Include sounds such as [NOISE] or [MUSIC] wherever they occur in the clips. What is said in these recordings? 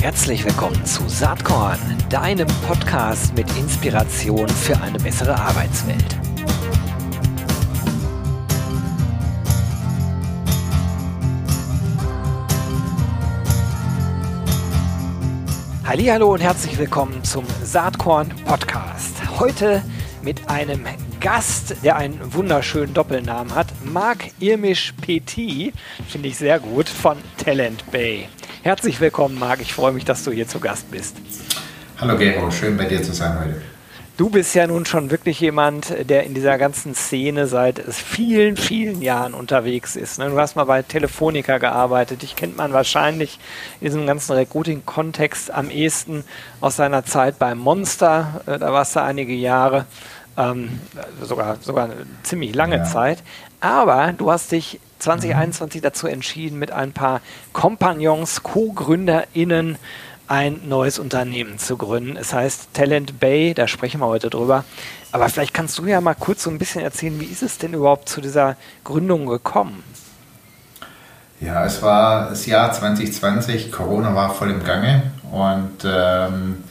Herzlich willkommen zu Saatkorn, deinem Podcast mit Inspiration für eine bessere Arbeitswelt. Hallo und herzlich willkommen zum Saatkorn Podcast. Heute mit einem Gast, der einen wunderschönen Doppelnamen hat, Marc Irmisch Petit, finde ich sehr gut, von Talent Bay. Herzlich willkommen, Marc. Ich freue mich, dass du hier zu Gast bist. Hallo Gero, schön bei dir zu sein heute. Du bist ja nun schon wirklich jemand, der in dieser ganzen Szene seit vielen, vielen Jahren unterwegs ist. Ne? Du hast mal bei Telefonica gearbeitet. Dich kennt man wahrscheinlich in diesem ganzen Recruiting-Kontext am ehesten aus seiner Zeit bei Monster. Äh, da warst du einige Jahre, ähm, sogar, sogar eine ziemlich lange ja. Zeit. Aber du hast dich 2021 dazu entschieden, mit ein paar Kompagnons, Co-GründerInnen ein neues Unternehmen zu gründen. Es heißt Talent Bay, da sprechen wir heute drüber. Aber vielleicht kannst du ja mal kurz so ein bisschen erzählen, wie ist es denn überhaupt zu dieser Gründung gekommen? Ja, es war das Jahr 2020, Corona war voll im Gange und ähm,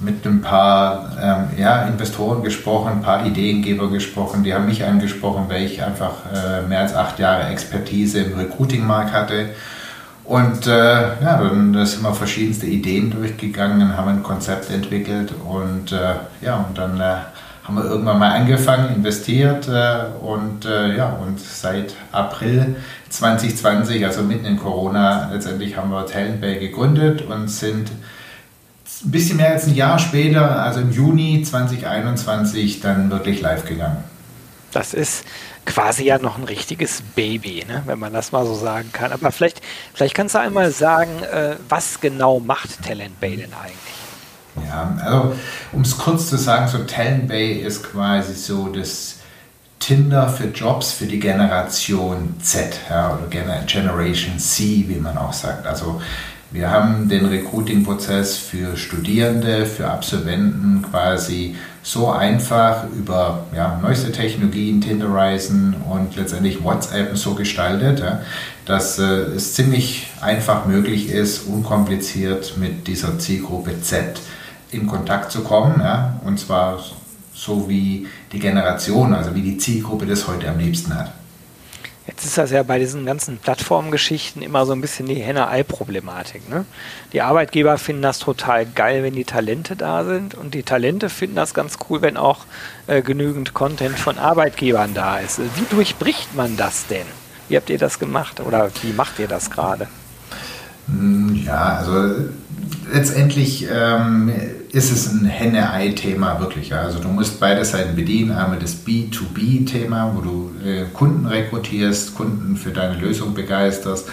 mit ein paar ähm, ja, Investoren gesprochen, ein paar Ideengeber gesprochen, die haben mich angesprochen, weil ich einfach äh, mehr als acht Jahre Expertise im Recruiting-Markt hatte. Und äh, ja, dann sind wir verschiedenste Ideen durchgegangen, haben ein Konzept entwickelt und äh, ja, und dann äh, haben wir irgendwann mal angefangen, investiert äh, und äh, ja, und seit April 2020, also mitten in Corona, letztendlich haben wir Talent Bay gegründet und sind ein bisschen mehr als ein Jahr später, also im Juni 2021, dann wirklich live gegangen. Das ist quasi ja noch ein richtiges Baby, ne? wenn man das mal so sagen kann. Aber vielleicht, vielleicht kannst du einmal sagen, äh, was genau macht Talent Bay denn eigentlich? Ja, also um es kurz zu sagen, so Talent Bay ist quasi so das Tinder für Jobs für die Generation Z ja, oder Generation C, wie man auch sagt. Also wir haben den Recruiting-Prozess für Studierende, für Absolventen quasi so einfach über ja, neueste Technologien, Tinderizen und letztendlich WhatsApp so gestaltet, ja, dass äh, es ziemlich einfach möglich ist, unkompliziert mit dieser Zielgruppe Z in Kontakt zu kommen. Ja, und zwar so wie die Generation, also wie die Zielgruppe das heute am liebsten hat. Jetzt ist das ja bei diesen ganzen Plattformgeschichten immer so ein bisschen die Henne-Ei-Problematik. Ne? Die Arbeitgeber finden das total geil, wenn die Talente da sind und die Talente finden das ganz cool, wenn auch äh, genügend Content von Arbeitgebern da ist. Wie durchbricht man das denn? Wie habt ihr das gemacht oder wie macht ihr das gerade? Hm, ja, also letztendlich ähm, ist es ein Henne-Ei-Thema wirklich. Also du musst beide Seiten bedienen. Einmal das B2B-Thema, wo du äh, Kunden rekrutierst, Kunden für deine Lösung begeisterst,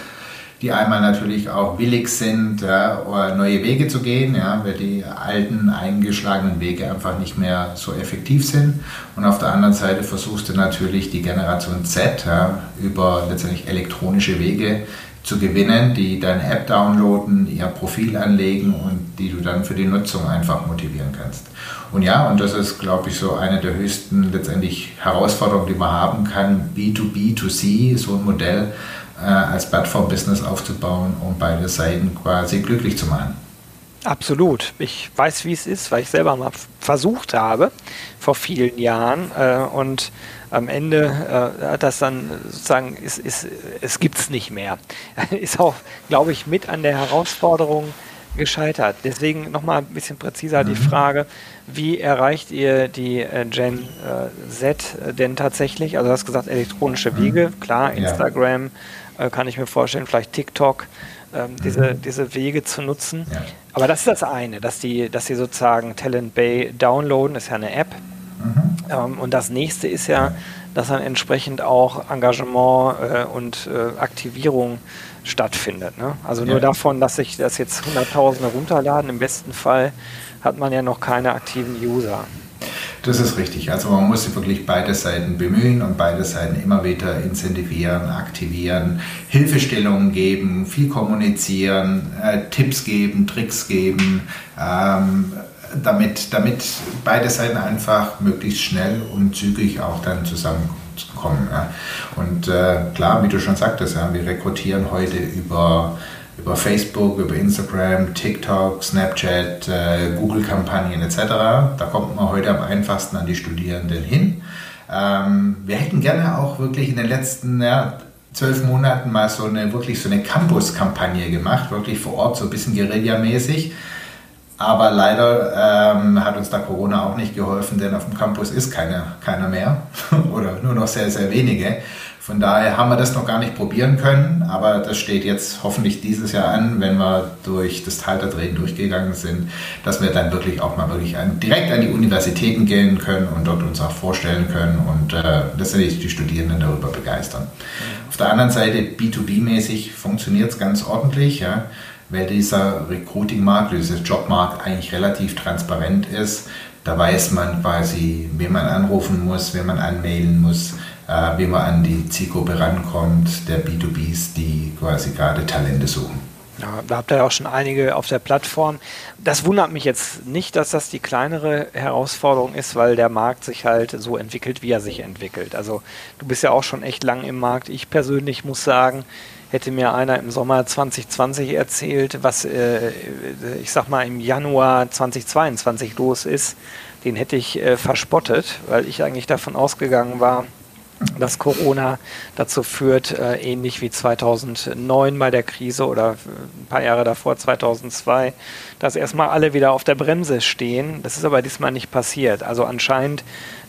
die einmal natürlich auch willig sind, ja, neue Wege zu gehen, ja, weil die alten eingeschlagenen Wege einfach nicht mehr so effektiv sind. Und auf der anderen Seite versuchst du natürlich die Generation Z ja, über letztendlich elektronische Wege zu gewinnen, die deine App downloaden, ihr Profil anlegen und die du dann für die Nutzung einfach motivieren kannst. Und ja, und das ist, glaube ich, so eine der höchsten letztendlich Herausforderungen, die man haben kann, B2B2C, so ein Modell äh, als Plattform-Business aufzubauen, um beide Seiten quasi glücklich zu machen. Absolut. Ich weiß, wie es ist, weil ich selber mal versucht habe vor vielen Jahren äh, und am Ende äh, hat das dann sozusagen, ist, ist, es gibt es nicht mehr. [LAUGHS] ist auch, glaube ich, mit an der Herausforderung gescheitert. Deswegen nochmal ein bisschen präziser mhm. die Frage, wie erreicht ihr die äh, Gen äh, Z denn tatsächlich? Also du hast gesagt, elektronische mhm. Wege, mhm. klar, Instagram ja. äh, kann ich mir vorstellen, vielleicht TikTok, ähm, mhm. diese, diese Wege zu nutzen. Ja. Aber das ist das eine, dass die, dass sie sozusagen Talent Bay downloaden, ist ja eine App. Mhm. Ähm, und das nächste ist ja, dass dann entsprechend auch Engagement äh, und äh, Aktivierung stattfindet. Ne? Also nur ja. davon, dass sich das jetzt Hunderttausende runterladen, im besten Fall hat man ja noch keine aktiven User. Das ist richtig. Also man muss wirklich beide Seiten bemühen und beide Seiten immer wieder incentivieren, aktivieren, Hilfestellungen geben, viel kommunizieren, äh, Tipps geben, Tricks geben. Ähm, damit, damit beide Seiten einfach möglichst schnell und zügig auch dann zusammenkommen. Ja. Und äh, klar, wie du schon sagtest, ja, wir rekrutieren heute über über Facebook, über Instagram, TikTok, Snapchat, äh, Google-Kampagnen etc. Da kommt man heute am einfachsten an die Studierenden hin. Ähm, wir hätten gerne auch wirklich in den letzten ja, zwölf Monaten mal so eine wirklich so eine Campus-Kampagne gemacht, wirklich vor Ort, so ein bisschen Guerilla-mäßig. Aber leider ähm, hat uns da Corona auch nicht geholfen, denn auf dem Campus ist keine, keiner mehr [LAUGHS] oder nur noch sehr, sehr wenige. Von daher haben wir das noch gar nicht probieren können, aber das steht jetzt hoffentlich dieses Jahr an, wenn wir durch das Tal der Tränen durchgegangen sind, dass wir dann wirklich auch mal wirklich an, direkt an die Universitäten gehen können und dort uns auch vorstellen können und äh, letztendlich die Studierenden darüber begeistern. Auf der anderen Seite, B2B-mäßig funktioniert es ganz ordentlich, ja, weil dieser Recruiting-Markt, dieser Jobmarkt eigentlich relativ transparent ist. Da weiß man quasi, wen man anrufen muss, wen man anmailen muss äh, wie man an die Zielgruppe rankommt, der B2Bs, die quasi gerade Talente suchen. Ja, da habt ihr ja auch schon einige auf der Plattform. Das wundert mich jetzt nicht, dass das die kleinere Herausforderung ist, weil der Markt sich halt so entwickelt, wie er sich entwickelt. Also du bist ja auch schon echt lang im Markt. Ich persönlich muss sagen, hätte mir einer im Sommer 2020 erzählt, was äh, ich sag mal im Januar 2022 los ist, den hätte ich äh, verspottet, weil ich eigentlich davon ausgegangen war, dass Corona dazu führt, äh, ähnlich wie 2009 bei der Krise oder ein paar Jahre davor, 2002, dass erstmal alle wieder auf der Bremse stehen. Das ist aber diesmal nicht passiert. Also anscheinend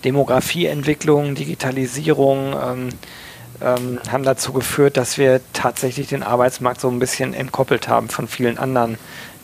Demografieentwicklung, Digitalisierung ähm, ähm, haben dazu geführt, dass wir tatsächlich den Arbeitsmarkt so ein bisschen entkoppelt haben von vielen anderen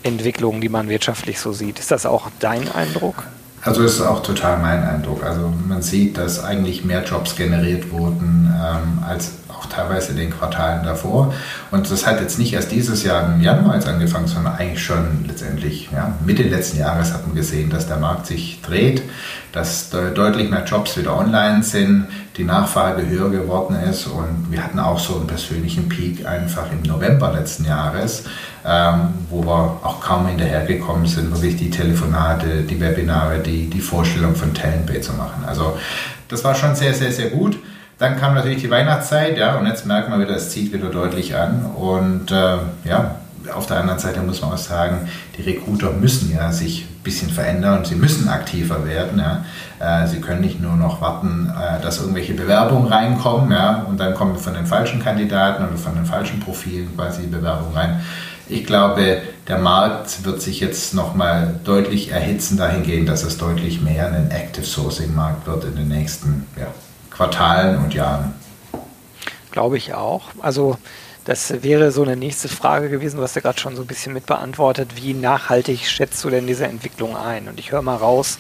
Entwicklungen, die man wirtschaftlich so sieht. Ist das auch dein Eindruck? Also ist auch total mein Eindruck. Also man sieht, dass eigentlich mehr Jobs generiert wurden ähm, als auch teilweise in den Quartalen davor. Und das hat jetzt nicht erst dieses Jahr im Januar jetzt angefangen, sondern eigentlich schon letztendlich ja, Mitte letzten Jahres hat man gesehen, dass der Markt sich dreht, dass deutlich mehr Jobs wieder online sind, die Nachfrage höher geworden ist und wir hatten auch so einen persönlichen Peak einfach im November letzten Jahres, ähm, wo wir auch kaum hinterhergekommen sind, wirklich die Telefonate, die Webinare, die, die Vorstellung von Talentpay zu machen. Also das war schon sehr, sehr, sehr gut. Dann kam natürlich die Weihnachtszeit, ja, und jetzt merken wir wieder, es zieht wieder deutlich an. Und äh, ja, auf der anderen Seite muss man auch sagen, die Recruiter müssen ja sich ein bisschen verändern sie müssen aktiver werden. Ja. Äh, sie können nicht nur noch warten, äh, dass irgendwelche Bewerbungen reinkommen ja, und dann kommen von den falschen Kandidaten oder von den falschen Profilen quasi Bewerbungen rein. Ich glaube, der Markt wird sich jetzt nochmal deutlich erhitzen dahingehend, dass es deutlich mehr ein Active Sourcing Markt wird in den nächsten ja, Quartalen und Jahren. Glaube ich auch. Also das wäre so eine nächste Frage gewesen. Du hast ja gerade schon so ein bisschen mit beantwortet. Wie nachhaltig schätzt du denn diese Entwicklung ein? Und ich höre mal raus,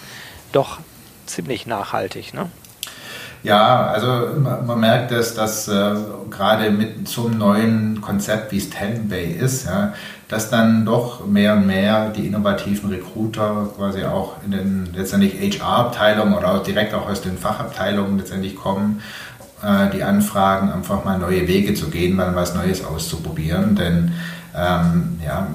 doch ziemlich nachhaltig, ne? Ja, also man merkt es, dass äh, gerade mit einem neuen Konzept wie es Talent Bay ist, ja, dass dann doch mehr und mehr die innovativen Recruiter quasi auch in den letztendlich HR-Abteilungen oder auch direkt auch aus den Fachabteilungen letztendlich kommen, äh, die anfragen, einfach mal neue Wege zu gehen, mal was Neues auszuprobieren. Denn ähm, ja,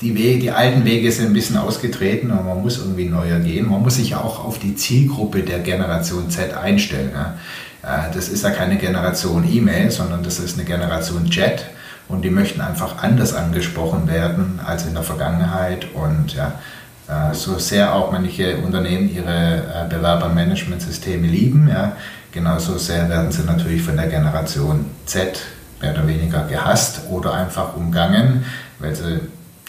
die, Wege, die alten Wege sind ein bisschen ausgetreten und man muss irgendwie neuer gehen. Man muss sich auch auf die Zielgruppe der Generation Z einstellen. Ja. Äh, das ist ja keine Generation E-Mail, sondern das ist eine Generation Jet und die möchten einfach anders angesprochen werden als in der Vergangenheit und ja, äh, so sehr auch manche Unternehmen ihre äh, Bewerbermanagementsysteme lieben, ja, genauso sehr werden sie natürlich von der Generation Z mehr oder weniger gehasst oder einfach umgangen, weil sie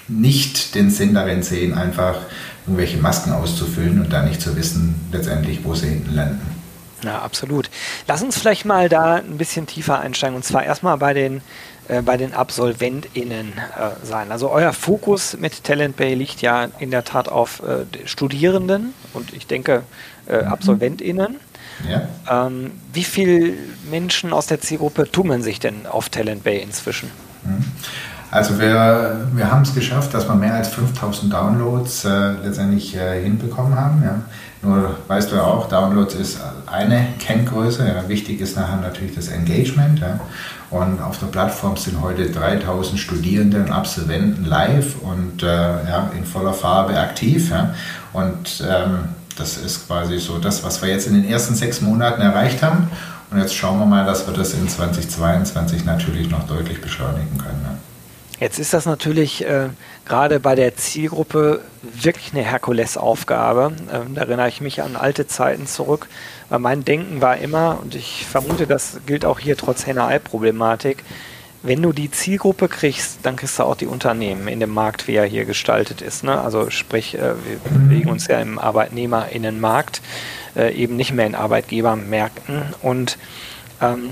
nicht den Sinn darin sehen, einfach irgendwelche Masken auszufüllen und dann nicht zu wissen, letztendlich, wo sie hinten landen. Ja, absolut. Lass uns vielleicht mal da ein bisschen tiefer einsteigen und zwar erstmal bei den, äh, bei den AbsolventInnen äh, sein. Also euer Fokus mit Talent Bay liegt ja in der Tat auf äh, Studierenden und ich denke äh, mhm. AbsolventInnen. Ja. Ähm, wie viele Menschen aus der Zielgruppe tummeln sich denn auf Talent Bay inzwischen? Also wir, wir haben es geschafft, dass wir mehr als 5000 Downloads äh, letztendlich äh, hinbekommen haben. Ja. Nur weißt du ja auch, Downloads ist eine Kenngröße. Ja. Wichtig ist nachher natürlich das Engagement. Ja. Und auf der Plattform sind heute 3000 Studierende und Absolventen live und äh, ja, in voller Farbe aktiv. Ja. Und ähm, das ist quasi so das, was wir jetzt in den ersten sechs Monaten erreicht haben. Und jetzt schauen wir mal, dass wir das in 2022 natürlich noch deutlich beschleunigen können. Ja. Jetzt ist das natürlich äh, gerade bei der Zielgruppe wirklich eine Herkulesaufgabe. Ähm, da erinnere ich mich an alte Zeiten zurück, weil mein Denken war immer, und ich vermute, das gilt auch hier trotz Henne-Ei-Problematik, wenn du die Zielgruppe kriegst, dann kriegst du auch die Unternehmen in dem Markt, wie er hier gestaltet ist. Ne? Also sprich, äh, wir bewegen uns ja im Arbeitnehmerinnenmarkt, äh, eben nicht mehr in Arbeitgebermärkten und ähm,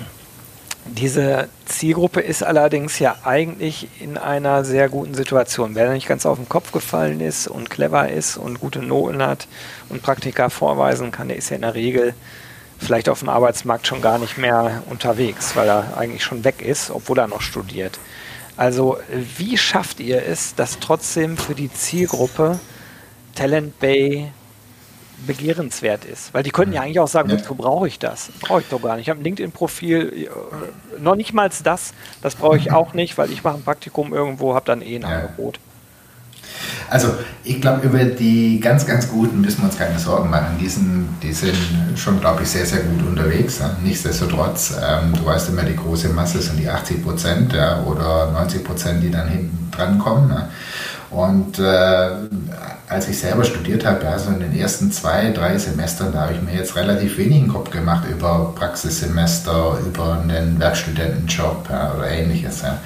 diese Zielgruppe ist allerdings ja eigentlich in einer sehr guten Situation. Wer nicht ganz auf den Kopf gefallen ist und clever ist und gute Noten hat und Praktika vorweisen kann, der ist ja in der Regel vielleicht auf dem Arbeitsmarkt schon gar nicht mehr unterwegs, weil er eigentlich schon weg ist, obwohl er noch studiert. Also wie schafft ihr es, dass trotzdem für die Zielgruppe Talent Bay begehrenswert ist. Weil die können ja eigentlich auch sagen, wozu brauche ich das? Brauche ich doch gar nicht. Ich habe ein LinkedIn-Profil, äh, noch nicht mal das, das brauche ich auch nicht, weil ich mache ein Praktikum irgendwo, habe dann eh ein. Angebot. Also ich glaube, über die ganz, ganz Guten müssen wir uns keine Sorgen machen. Die sind, die sind schon, glaube ich, sehr, sehr gut unterwegs. Nichtsdestotrotz, ähm, du weißt immer, die große Masse sind die 80 Prozent ja, oder 90 Prozent, die dann hinten dran kommen. Ja. Und äh, als ich selber studiert habe, also in den ersten zwei, drei Semestern, da habe ich mir jetzt relativ wenig im Kopf gemacht über Praxissemester, über einen Werkstudentenjob ja, oder ähnliches. Ja.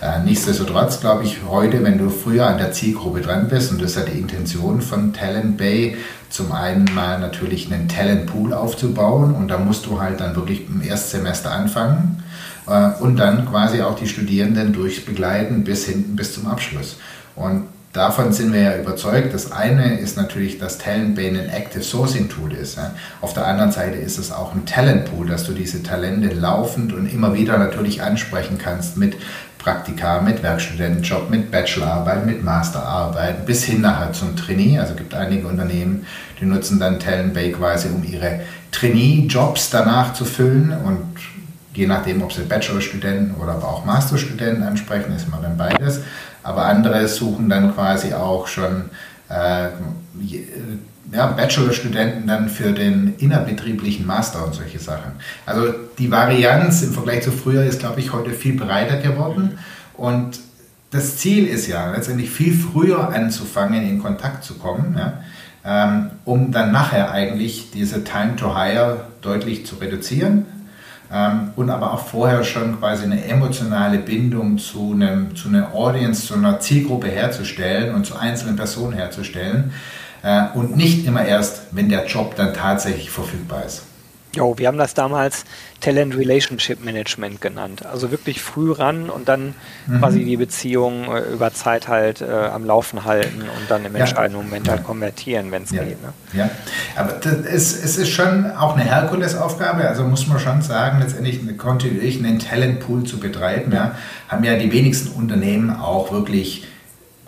Äh, nichtsdestotrotz glaube ich heute, wenn du früher an der Zielgruppe dran bist, und das ist ja die Intention von Talent Bay, zum einen mal natürlich einen Talentpool aufzubauen und da musst du halt dann wirklich im Erstsemester anfangen äh, und dann quasi auch die Studierenden durchbegleiten bis hinten bis zum Abschluss. Und davon sind wir ja überzeugt. Das eine ist natürlich, dass Talentbane ein Active Sourcing Tool ist. Auf der anderen Seite ist es auch ein Talent Pool, dass du diese Talente laufend und immer wieder natürlich ansprechen kannst mit Praktika, mit Werkstudentenjob, mit Bachelorarbeit, mit Masterarbeit, bis hin nachher zum Trainee. Also es gibt einige Unternehmen, die nutzen dann Talentbay quasi, um ihre Trainee-Jobs danach zu füllen und je nachdem, ob sie Bachelorstudenten oder aber auch Masterstudenten ansprechen, ist immer dann beides aber andere suchen dann quasi auch schon äh, ja, Bachelorstudenten dann für den innerbetrieblichen Master und solche Sachen. Also die Varianz im Vergleich zu früher ist, glaube ich, heute viel breiter geworden und das Ziel ist ja letztendlich viel früher anzufangen, in Kontakt zu kommen, ja, ähm, um dann nachher eigentlich diese Time to Hire deutlich zu reduzieren und aber auch vorher schon quasi eine emotionale Bindung zu, einem, zu einer Audience, zu einer Zielgruppe herzustellen und zu einzelnen Personen herzustellen äh, und nicht immer erst, wenn der Job dann tatsächlich verfügbar ist. Jo, wir haben das damals Talent Relationship Management genannt. Also wirklich früh ran und dann mhm. quasi die Beziehung äh, über Zeit halt äh, am Laufen halten und dann im ja. entscheidenden Moment halt konvertieren, wenn es ja. geht. Ne? Ja, aber das ist, es ist schon auch eine Herkulesaufgabe. Also muss man schon sagen, letztendlich kontinuierlich einen Talentpool zu betreiben. Ja, haben ja die wenigsten Unternehmen auch wirklich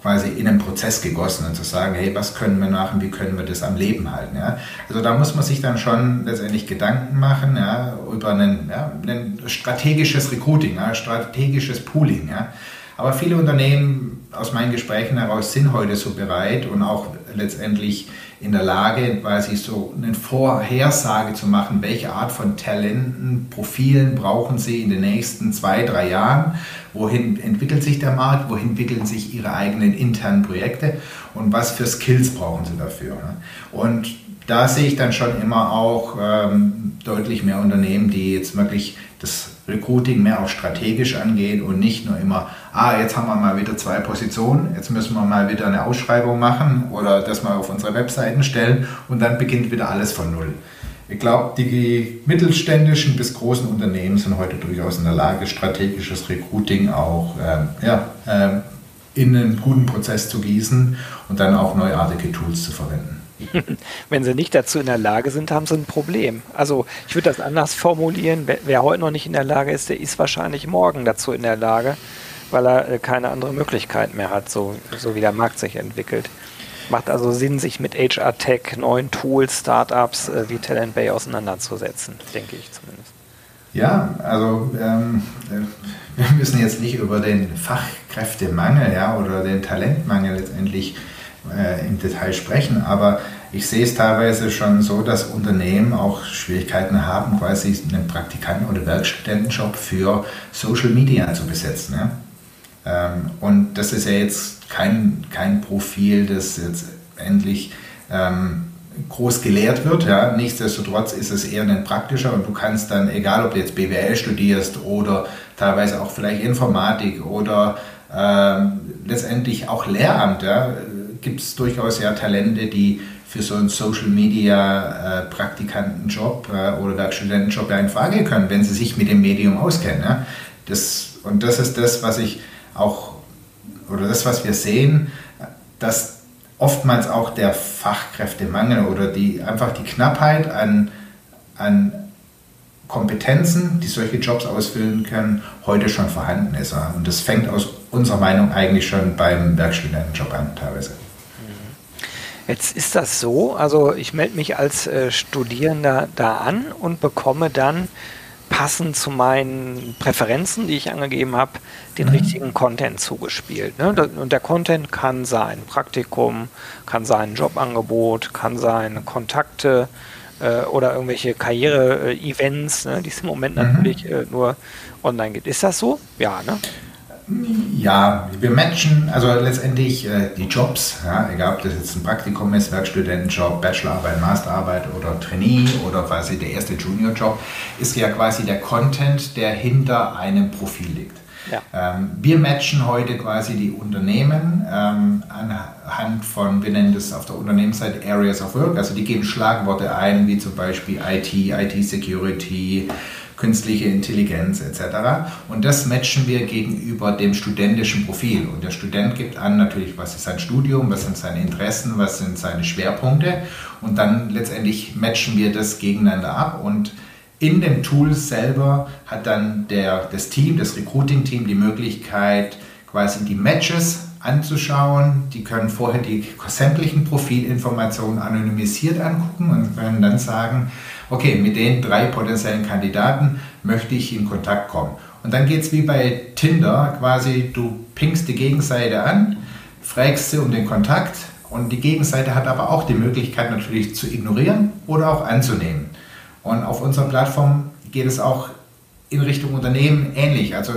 quasi in einen Prozess gegossen und zu sagen, hey, was können wir machen, wie können wir das am Leben halten. Ja? Also da muss man sich dann schon letztendlich Gedanken machen ja, über ein, ja, ein strategisches Recruiting, ja, strategisches Pooling. Ja? Aber viele Unternehmen aus meinen Gesprächen heraus sind heute so bereit und auch letztendlich in der Lage, quasi so eine Vorhersage zu machen, welche Art von Talenten, Profilen brauchen sie in den nächsten zwei, drei Jahren, wohin entwickelt sich der Markt, wohin entwickeln sich ihre eigenen internen Projekte und was für Skills brauchen sie dafür. Ne? Und da sehe ich dann schon immer auch ähm, deutlich mehr Unternehmen, die jetzt wirklich das Recruiting mehr auch strategisch angehen und nicht nur immer, ah, jetzt haben wir mal wieder zwei Positionen, jetzt müssen wir mal wieder eine Ausschreibung machen oder das mal auf unsere Webseiten stellen und dann beginnt wieder alles von Null. Ich glaube, die mittelständischen bis großen Unternehmen sind heute durchaus in der Lage, strategisches Recruiting auch ähm, ja, ähm, in einen guten Prozess zu gießen und dann auch neuartige Tools zu verwenden. [LAUGHS] Wenn sie nicht dazu in der Lage sind, haben sie ein Problem. Also ich würde das anders formulieren. Wer, heute noch nicht in der Lage ist, der ist wahrscheinlich morgen dazu in der Lage, weil er äh, keine andere Möglichkeit mehr hat, so, so wie der Markt sich entwickelt. Macht also Sinn, sich mit HR-Tech, neuen Tools, Startups äh, wie Talent Bay auseinanderzusetzen, denke ich zumindest. Ja, also ähm, äh, wir müssen jetzt nicht über den Fachkräftemangel ja, oder den Talentmangel letztendlich äh, im Detail sprechen, aber ich sehe es teilweise schon so, dass Unternehmen auch Schwierigkeiten haben, quasi einen Praktikanten- oder Werkstudentenjob für Social Media zu besetzen. Ja? Ähm, und das ist ja jetzt kein, kein Profil, das jetzt endlich ähm, groß gelehrt wird. Ja. Nichtsdestotrotz ist es eher ein praktischer und du kannst dann, egal ob du jetzt BWL studierst oder teilweise auch vielleicht Informatik oder ähm, letztendlich auch Lehramt, ja, gibt es durchaus ja Talente, die für so einen Social Media äh, Praktikantenjob äh, oder Werkstudentenjob ja in Frage können, wenn sie sich mit dem Medium auskennen. Ja. Das, und das ist das, was ich auch, oder das, was wir sehen, dass oftmals auch der Fachkräftemangel oder die, einfach die Knappheit an, an Kompetenzen, die solche Jobs ausfüllen können, heute schon vorhanden ist. Und das fängt aus unserer Meinung eigentlich schon beim Werkstudentenjob an, teilweise. Jetzt ist das so, also ich melde mich als äh, Studierender da an und bekomme dann passend zu meinen Präferenzen, die ich angegeben habe, den mhm. richtigen Content zugespielt. Ne? Und der Content kann sein Praktikum, kann sein Jobangebot, kann sein Kontakte äh, oder irgendwelche Karriere-Events, ne? die es im Moment mhm. natürlich äh, nur online gibt. Ist das so? Ja, ne? Ja, wir matchen also letztendlich äh, die Jobs, ja, egal ob das jetzt ein Praktikum ist, Werkstudentenjob, Bachelorarbeit, Masterarbeit oder Trainee oder quasi der erste Juniorjob, ist ja quasi der Content, der hinter einem Profil liegt. Ja. Ähm, wir matchen heute quasi die Unternehmen ähm, anhand von, wir nennen das auf der Unternehmensseite Areas of Work, also die geben Schlagworte ein, wie zum Beispiel IT, IT-Security, künstliche Intelligenz etc. Und das matchen wir gegenüber dem studentischen Profil. Und der Student gibt an natürlich, was ist sein Studium, was sind seine Interessen, was sind seine Schwerpunkte. Und dann letztendlich matchen wir das gegeneinander ab. Und in dem Tool selber hat dann der, das Team, das Recruiting-Team die Möglichkeit, quasi die Matches anzuschauen. Die können vorher die sämtlichen Profilinformationen anonymisiert angucken und können dann sagen, okay, mit den drei potenziellen Kandidaten möchte ich in Kontakt kommen. Und dann geht es wie bei Tinder, quasi du pingst die Gegenseite an, fragst sie um den Kontakt und die Gegenseite hat aber auch die Möglichkeit natürlich zu ignorieren oder auch anzunehmen. Und auf unserer Plattform geht es auch in Richtung Unternehmen ähnlich. Also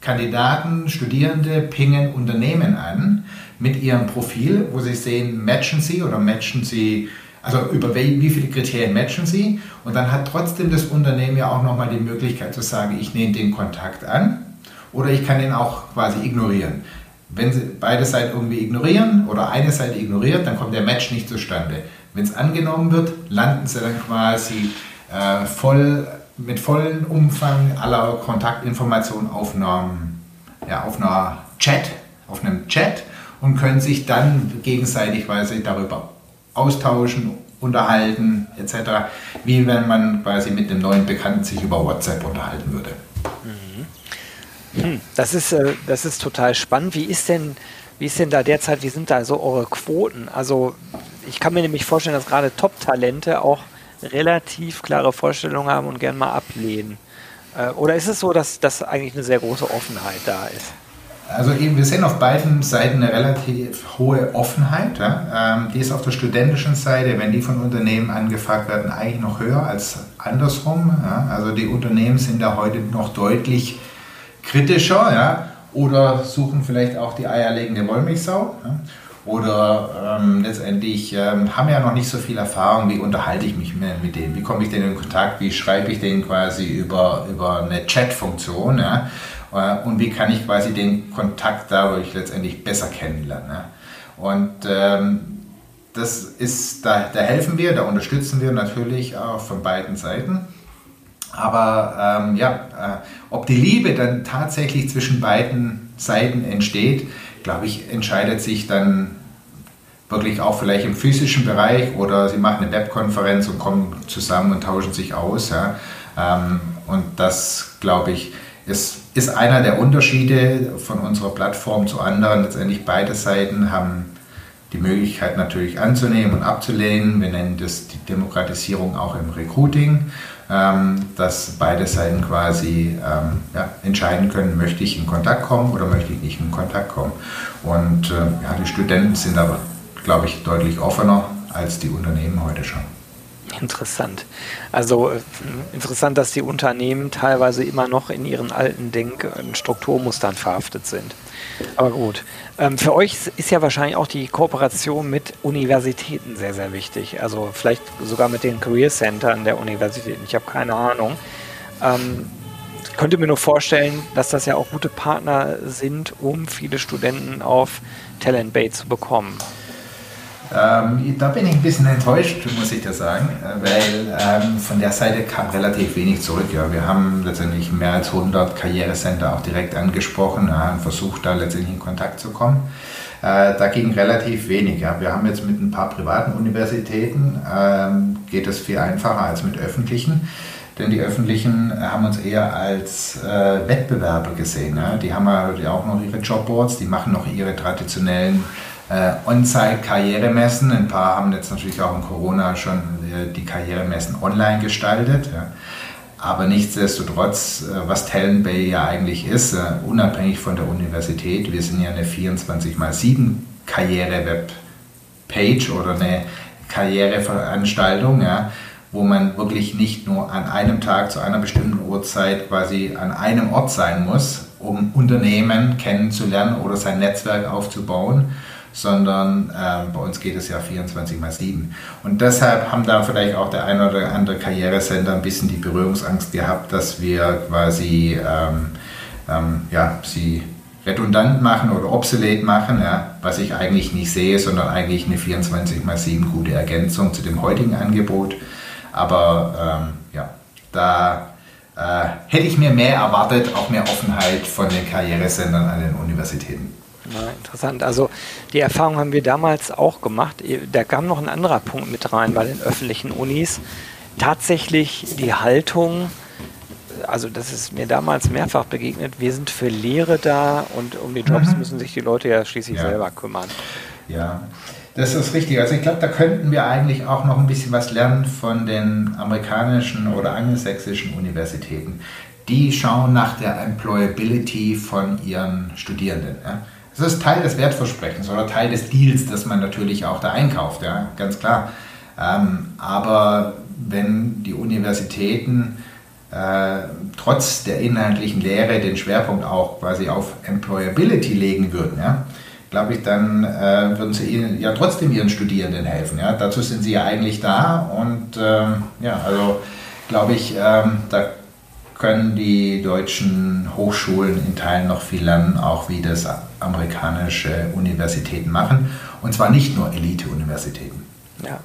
Kandidaten, Studierende pingen Unternehmen an mit ihrem Profil, wo sie sehen, matchen sie oder matchen sie also über wie viele Kriterien matchen Sie? Und dann hat trotzdem das Unternehmen ja auch nochmal die Möglichkeit zu sagen, ich nehme den Kontakt an oder ich kann den auch quasi ignorieren. Wenn Sie beide Seiten irgendwie ignorieren oder eine Seite ignoriert, dann kommt der Match nicht zustande. Wenn es angenommen wird, landen Sie dann quasi äh, voll, mit vollem Umfang aller Kontaktinformationen auf, einem, ja, auf einer Chat, auf einem Chat und können sich dann gegenseitig quasi darüber austauschen, unterhalten etc., wie wenn man quasi mit dem neuen Bekannten sich über WhatsApp unterhalten würde. Mhm. Hm, das, ist, äh, das ist total spannend. Wie ist denn, wie ist denn da derzeit, wie sind da so eure Quoten? Also ich kann mir nämlich vorstellen, dass gerade Top-Talente auch relativ klare Vorstellungen haben und gern mal ablehnen. Äh, oder ist es so, dass, dass eigentlich eine sehr große Offenheit da ist? Also eben, wir sehen auf beiden Seiten eine relativ hohe Offenheit. Ja? Ähm, die ist auf der studentischen Seite, wenn die von Unternehmen angefragt werden, eigentlich noch höher als andersrum. Ja? Also die Unternehmen sind da heute noch deutlich kritischer ja? oder suchen vielleicht auch die eierlegende Wollmilchsau. Oder ähm, letztendlich ähm, haben ja noch nicht so viel Erfahrung, wie unterhalte ich mich mit denen, wie komme ich denen in Kontakt, wie schreibe ich denen quasi über, über eine Chat-Funktion. Äh, und wie kann ich quasi den Kontakt dadurch letztendlich besser kennenlernen. Ne? Und ähm, das ist, da, da helfen wir, da unterstützen wir natürlich auch von beiden Seiten. Aber ähm, ja, äh, ob die Liebe dann tatsächlich zwischen beiden Seiten entsteht, glaube ich, entscheidet sich dann wirklich auch vielleicht im physischen Bereich oder sie machen eine Webkonferenz und kommen zusammen und tauschen sich aus. Ja. Ähm, und das, glaube ich, ist, ist einer der Unterschiede von unserer Plattform zu anderen. Letztendlich beide Seiten haben die Möglichkeit natürlich anzunehmen und abzulehnen. Wir nennen das die Demokratisierung auch im Recruiting, ähm, dass beide Seiten quasi ähm, ja, entscheiden können, möchte ich in Kontakt kommen oder möchte ich nicht in Kontakt kommen. Und äh, ja, die Studenten sind aber, glaube ich, deutlich offener als die Unternehmen heute schon. Interessant. Also äh, interessant, dass die Unternehmen teilweise immer noch in ihren alten Denk- und Strukturmustern verhaftet sind. Aber gut. Ähm, für euch ist ja wahrscheinlich auch die Kooperation mit Universitäten sehr, sehr wichtig. Also vielleicht sogar mit den Career Centern der Universitäten. Ich habe keine Ahnung. Ähm, ich könnte mir nur vorstellen, dass das ja auch gute Partner sind, um viele Studenten auf Talent Bay zu bekommen. Ähm, da bin ich ein bisschen enttäuscht, muss ich das sagen, äh, weil ähm, von der Seite kam relativ wenig zurück. Ja. Wir haben letztendlich mehr als 100 Karrierecenter auch direkt angesprochen und versucht, da letztendlich in Kontakt zu kommen. Äh, da ging relativ wenig. Ja. Wir haben jetzt mit ein paar privaten Universitäten, ähm, geht es viel einfacher als mit öffentlichen. Denn die öffentlichen haben uns eher als äh, Wettbewerber gesehen. Ja. Die haben ja auch noch ihre Jobboards, die machen noch ihre traditionellen äh, On-Site-Karrieremessen. Ein paar haben jetzt natürlich auch in Corona schon äh, die Karrieremessen online gestaltet. Ja. Aber nichtsdestotrotz, äh, was Talent Bay ja eigentlich ist, äh, unabhängig von der Universität, wir sind ja eine 24x7 Karriere-Web-Page oder eine Karriereveranstaltung, ja, wo man wirklich nicht nur an einem Tag zu einer bestimmten Uhrzeit quasi an einem Ort sein muss, um Unternehmen kennenzulernen oder sein Netzwerk aufzubauen, sondern äh, bei uns geht es ja 24 mal 7. Und deshalb haben da vielleicht auch der ein oder andere Karrieresender ein bisschen die Berührungsangst gehabt, dass wir quasi ähm, ähm, ja, sie redundant machen oder obsolet machen, ja, was ich eigentlich nicht sehe, sondern eigentlich eine 24 mal 7 gute Ergänzung zu dem heutigen Angebot. Aber ähm, ja, da äh, hätte ich mir mehr erwartet, auch mehr Offenheit von den Karrieresendern an den Universitäten. Ja, interessant. Also die Erfahrung haben wir damals auch gemacht. Da kam noch ein anderer Punkt mit rein bei den öffentlichen Unis. Tatsächlich die Haltung, also das ist mir damals mehrfach begegnet, wir sind für Lehre da und um die Jobs mhm. müssen sich die Leute ja schließlich ja. selber kümmern. Ja, das ist richtig. Also ich glaube, da könnten wir eigentlich auch noch ein bisschen was lernen von den amerikanischen oder angelsächsischen Universitäten. Die schauen nach der Employability von ihren Studierenden. Ja? Das ist Teil des Wertversprechens oder Teil des Deals, das man natürlich auch da einkauft, ja, ganz klar. Ähm, aber wenn die Universitäten äh, trotz der inhaltlichen Lehre den Schwerpunkt auch quasi auf Employability legen würden, ja, glaube ich, dann äh, würden sie ihnen ja trotzdem ihren Studierenden helfen. Ja? Dazu sind sie ja eigentlich da und ähm, ja, also glaube ich, ähm, da können die deutschen Hochschulen in Teilen noch viel lernen, auch wie das amerikanische Universitäten machen. Und zwar nicht nur Elite-Universitäten. Ja.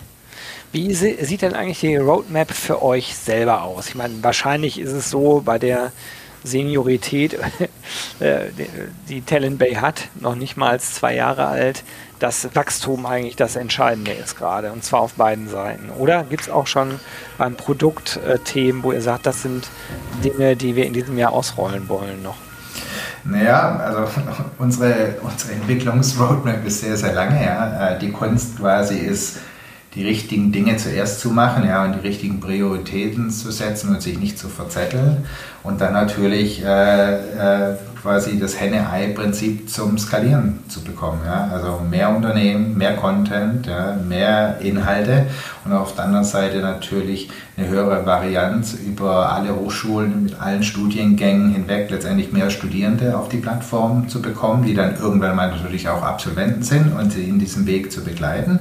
Wie sieht denn eigentlich die Roadmap für euch selber aus? Ich meine, wahrscheinlich ist es so bei der Seniorität, [LAUGHS] äh, die Talent Bay hat, noch nicht mal zwei Jahre alt, dass Wachstum eigentlich das Entscheidende ist gerade und zwar auf beiden Seiten. Oder gibt es auch schon beim Produkt äh, wo ihr sagt, das sind Dinge, die wir in diesem Jahr ausrollen wollen noch? Naja, also [LAUGHS] unsere, unsere Entwicklungsroadmap ist sehr, sehr lange. Ja. Äh, die Kunst quasi ist, die richtigen Dinge zuerst zu machen ja, und die richtigen Prioritäten zu setzen und sich nicht zu verzetteln. Und dann natürlich äh, äh, quasi das Henne-Ei-Prinzip zum Skalieren zu bekommen. Ja? Also mehr Unternehmen, mehr Content, ja? mehr Inhalte und auf der anderen Seite natürlich eine höhere Varianz über alle Hochschulen mit allen Studiengängen hinweg, letztendlich mehr Studierende auf die Plattform zu bekommen, die dann irgendwann mal natürlich auch Absolventen sind und sie in diesem Weg zu begleiten.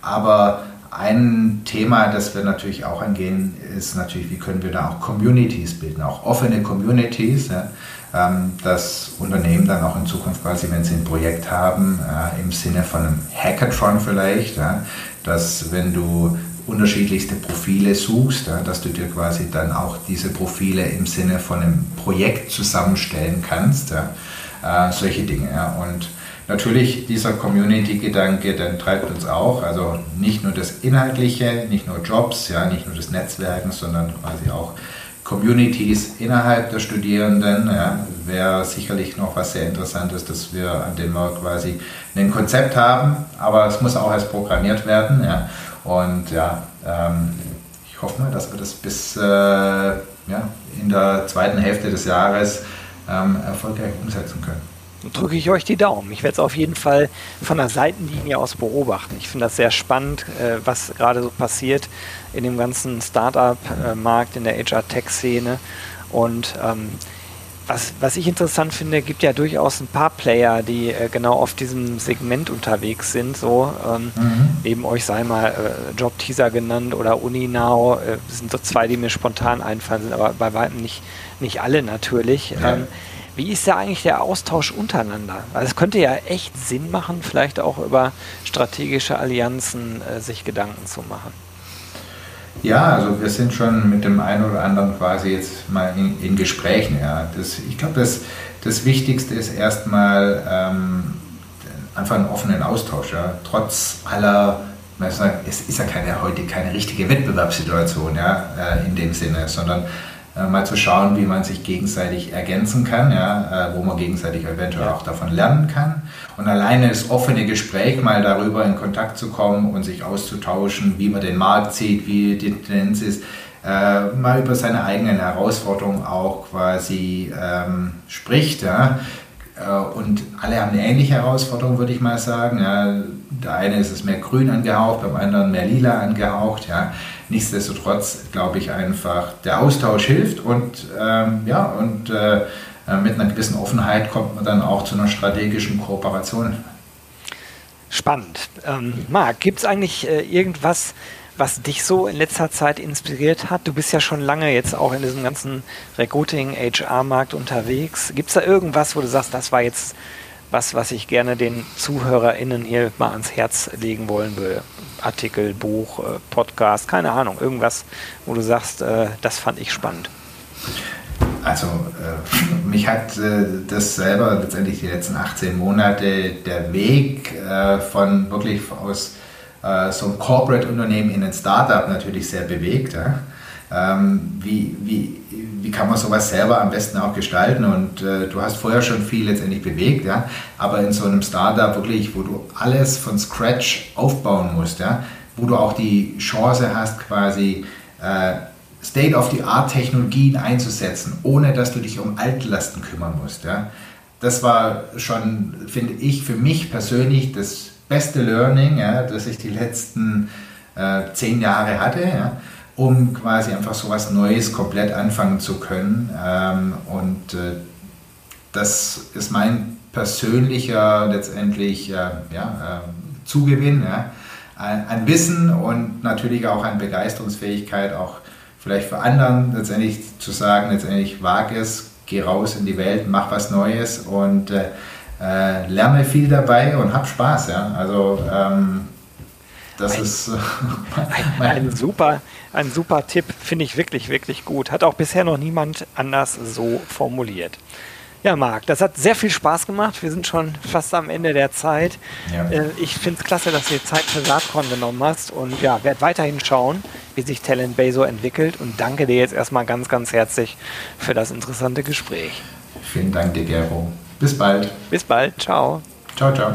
Aber ein Thema, das wir natürlich auch angehen, ist natürlich, wie können wir da auch Communities bilden, auch offene Communities, ja, dass Unternehmen dann auch in Zukunft quasi, wenn sie ein Projekt haben, äh, im Sinne von einem Hackathon vielleicht, dass wenn du unterschiedlichste Profile suchst, dass du dir quasi dann auch diese Profile im Sinne von einem Projekt zusammenstellen kannst, äh, solche Dinge. Und Natürlich dieser Community-Gedanke, dann treibt uns auch, also nicht nur das Inhaltliche, nicht nur Jobs, ja, nicht nur das Netzwerken, sondern quasi auch Communities innerhalb der Studierenden. Ja, Wäre sicherlich noch was sehr Interessantes, dass wir an dem wir quasi ein Konzept haben, aber es muss auch erst programmiert werden. Ja. Und ja, ähm, ich hoffe mal, dass wir das bis äh, ja, in der zweiten Hälfte des Jahres ähm, erfolgreich umsetzen können. Drücke ich euch die Daumen. Ich werde es auf jeden Fall von der Seitenlinie aus beobachten. Ich finde das sehr spannend, äh, was gerade so passiert in dem ganzen Startup-Markt, in der HR-Tech-Szene. Und ähm, was, was ich interessant finde, gibt ja durchaus ein paar Player, die äh, genau auf diesem Segment unterwegs sind. So ähm, mhm. neben euch sei mal äh, Job Teaser genannt oder UniNow. Äh, das sind so zwei, die mir spontan einfallen, sind aber bei weitem nicht, nicht alle natürlich. Ja. Ähm, wie ist da eigentlich der Austausch untereinander? Also es könnte ja echt Sinn machen, vielleicht auch über strategische Allianzen äh, sich Gedanken zu machen. Ja, also wir sind schon mit dem einen oder anderen quasi jetzt mal in, in Gesprächen. Ja. Das, ich glaube, das, das Wichtigste ist erstmal ähm, einfach einen offenen Austausch. Ja. Trotz aller, es ist ja keine, heute keine richtige Wettbewerbssituation ja, äh, in dem Sinne, sondern äh, mal zu schauen, wie man sich gegenseitig ergänzen kann, ja, äh, wo man gegenseitig eventuell auch davon lernen kann. Und alleine das offene Gespräch, mal darüber in Kontakt zu kommen und sich auszutauschen, wie man den Markt sieht, wie die Tendenz ist, äh, mal über seine eigenen Herausforderungen auch quasi ähm, spricht. Ja. Äh, und alle haben eine ähnliche Herausforderung, würde ich mal sagen. Ja, der eine ist es mehr grün angehaucht, beim anderen mehr lila angehaucht. Ja. Nichtsdestotrotz glaube ich einfach, der Austausch hilft und, ähm, ja, und äh, äh, mit einer gewissen Offenheit kommt man dann auch zu einer strategischen Kooperation. Spannend. Ähm, Marc, gibt es eigentlich äh, irgendwas, was dich so in letzter Zeit inspiriert hat? Du bist ja schon lange jetzt auch in diesem ganzen Recruiting-HR-Markt unterwegs. Gibt es da irgendwas, wo du sagst, das war jetzt was, was ich gerne den ZuhörerInnen hier mal ans Herz legen wollen würde? Artikel, Buch, äh, Podcast, keine Ahnung, irgendwas, wo du sagst, äh, das fand ich spannend. Also äh, [LAUGHS] mich hat das selber letztendlich die letzten 18 Monate der Weg von wirklich aus so einem Corporate-Unternehmen in ein Startup natürlich sehr bewegt. Ähm, wie, wie, wie kann man sowas selber am besten auch gestalten? Und äh, du hast vorher schon viel letztendlich bewegt, ja? aber in so einem Startup wirklich, wo du alles von Scratch aufbauen musst, ja? wo du auch die Chance hast, quasi äh, State-of-the-Art-Technologien einzusetzen, ohne dass du dich um Altlasten kümmern musst. Ja? Das war schon, finde ich, für mich persönlich das beste Learning, ja, das ich die letzten äh, zehn Jahre hatte. Ja? Um quasi einfach so was Neues komplett anfangen zu können. Ähm, und äh, das ist mein persönlicher letztendlich äh, ja, äh, Zugewinn ja? an Wissen und natürlich auch an Begeisterungsfähigkeit, auch vielleicht für anderen letztendlich zu sagen, letztendlich wage es, geh raus in die Welt, mach was Neues und äh, äh, lerne viel dabei und hab Spaß. Ja? Also ähm, das ein, ist [LAUGHS] ein, ein, super, ein super Tipp, finde ich wirklich, wirklich gut. Hat auch bisher noch niemand anders so formuliert. Ja, Marc, das hat sehr viel Spaß gemacht. Wir sind schon fast am Ende der Zeit. Ja. Äh, ich finde es klasse, dass du dir Zeit für Saatkorn genommen hast und ja, werde weiterhin schauen, wie sich Talent Bay so entwickelt und danke dir jetzt erstmal ganz, ganz herzlich für das interessante Gespräch. Vielen Dank dir, Gero. Bis bald. Bis bald. Ciao. Ciao, ciao.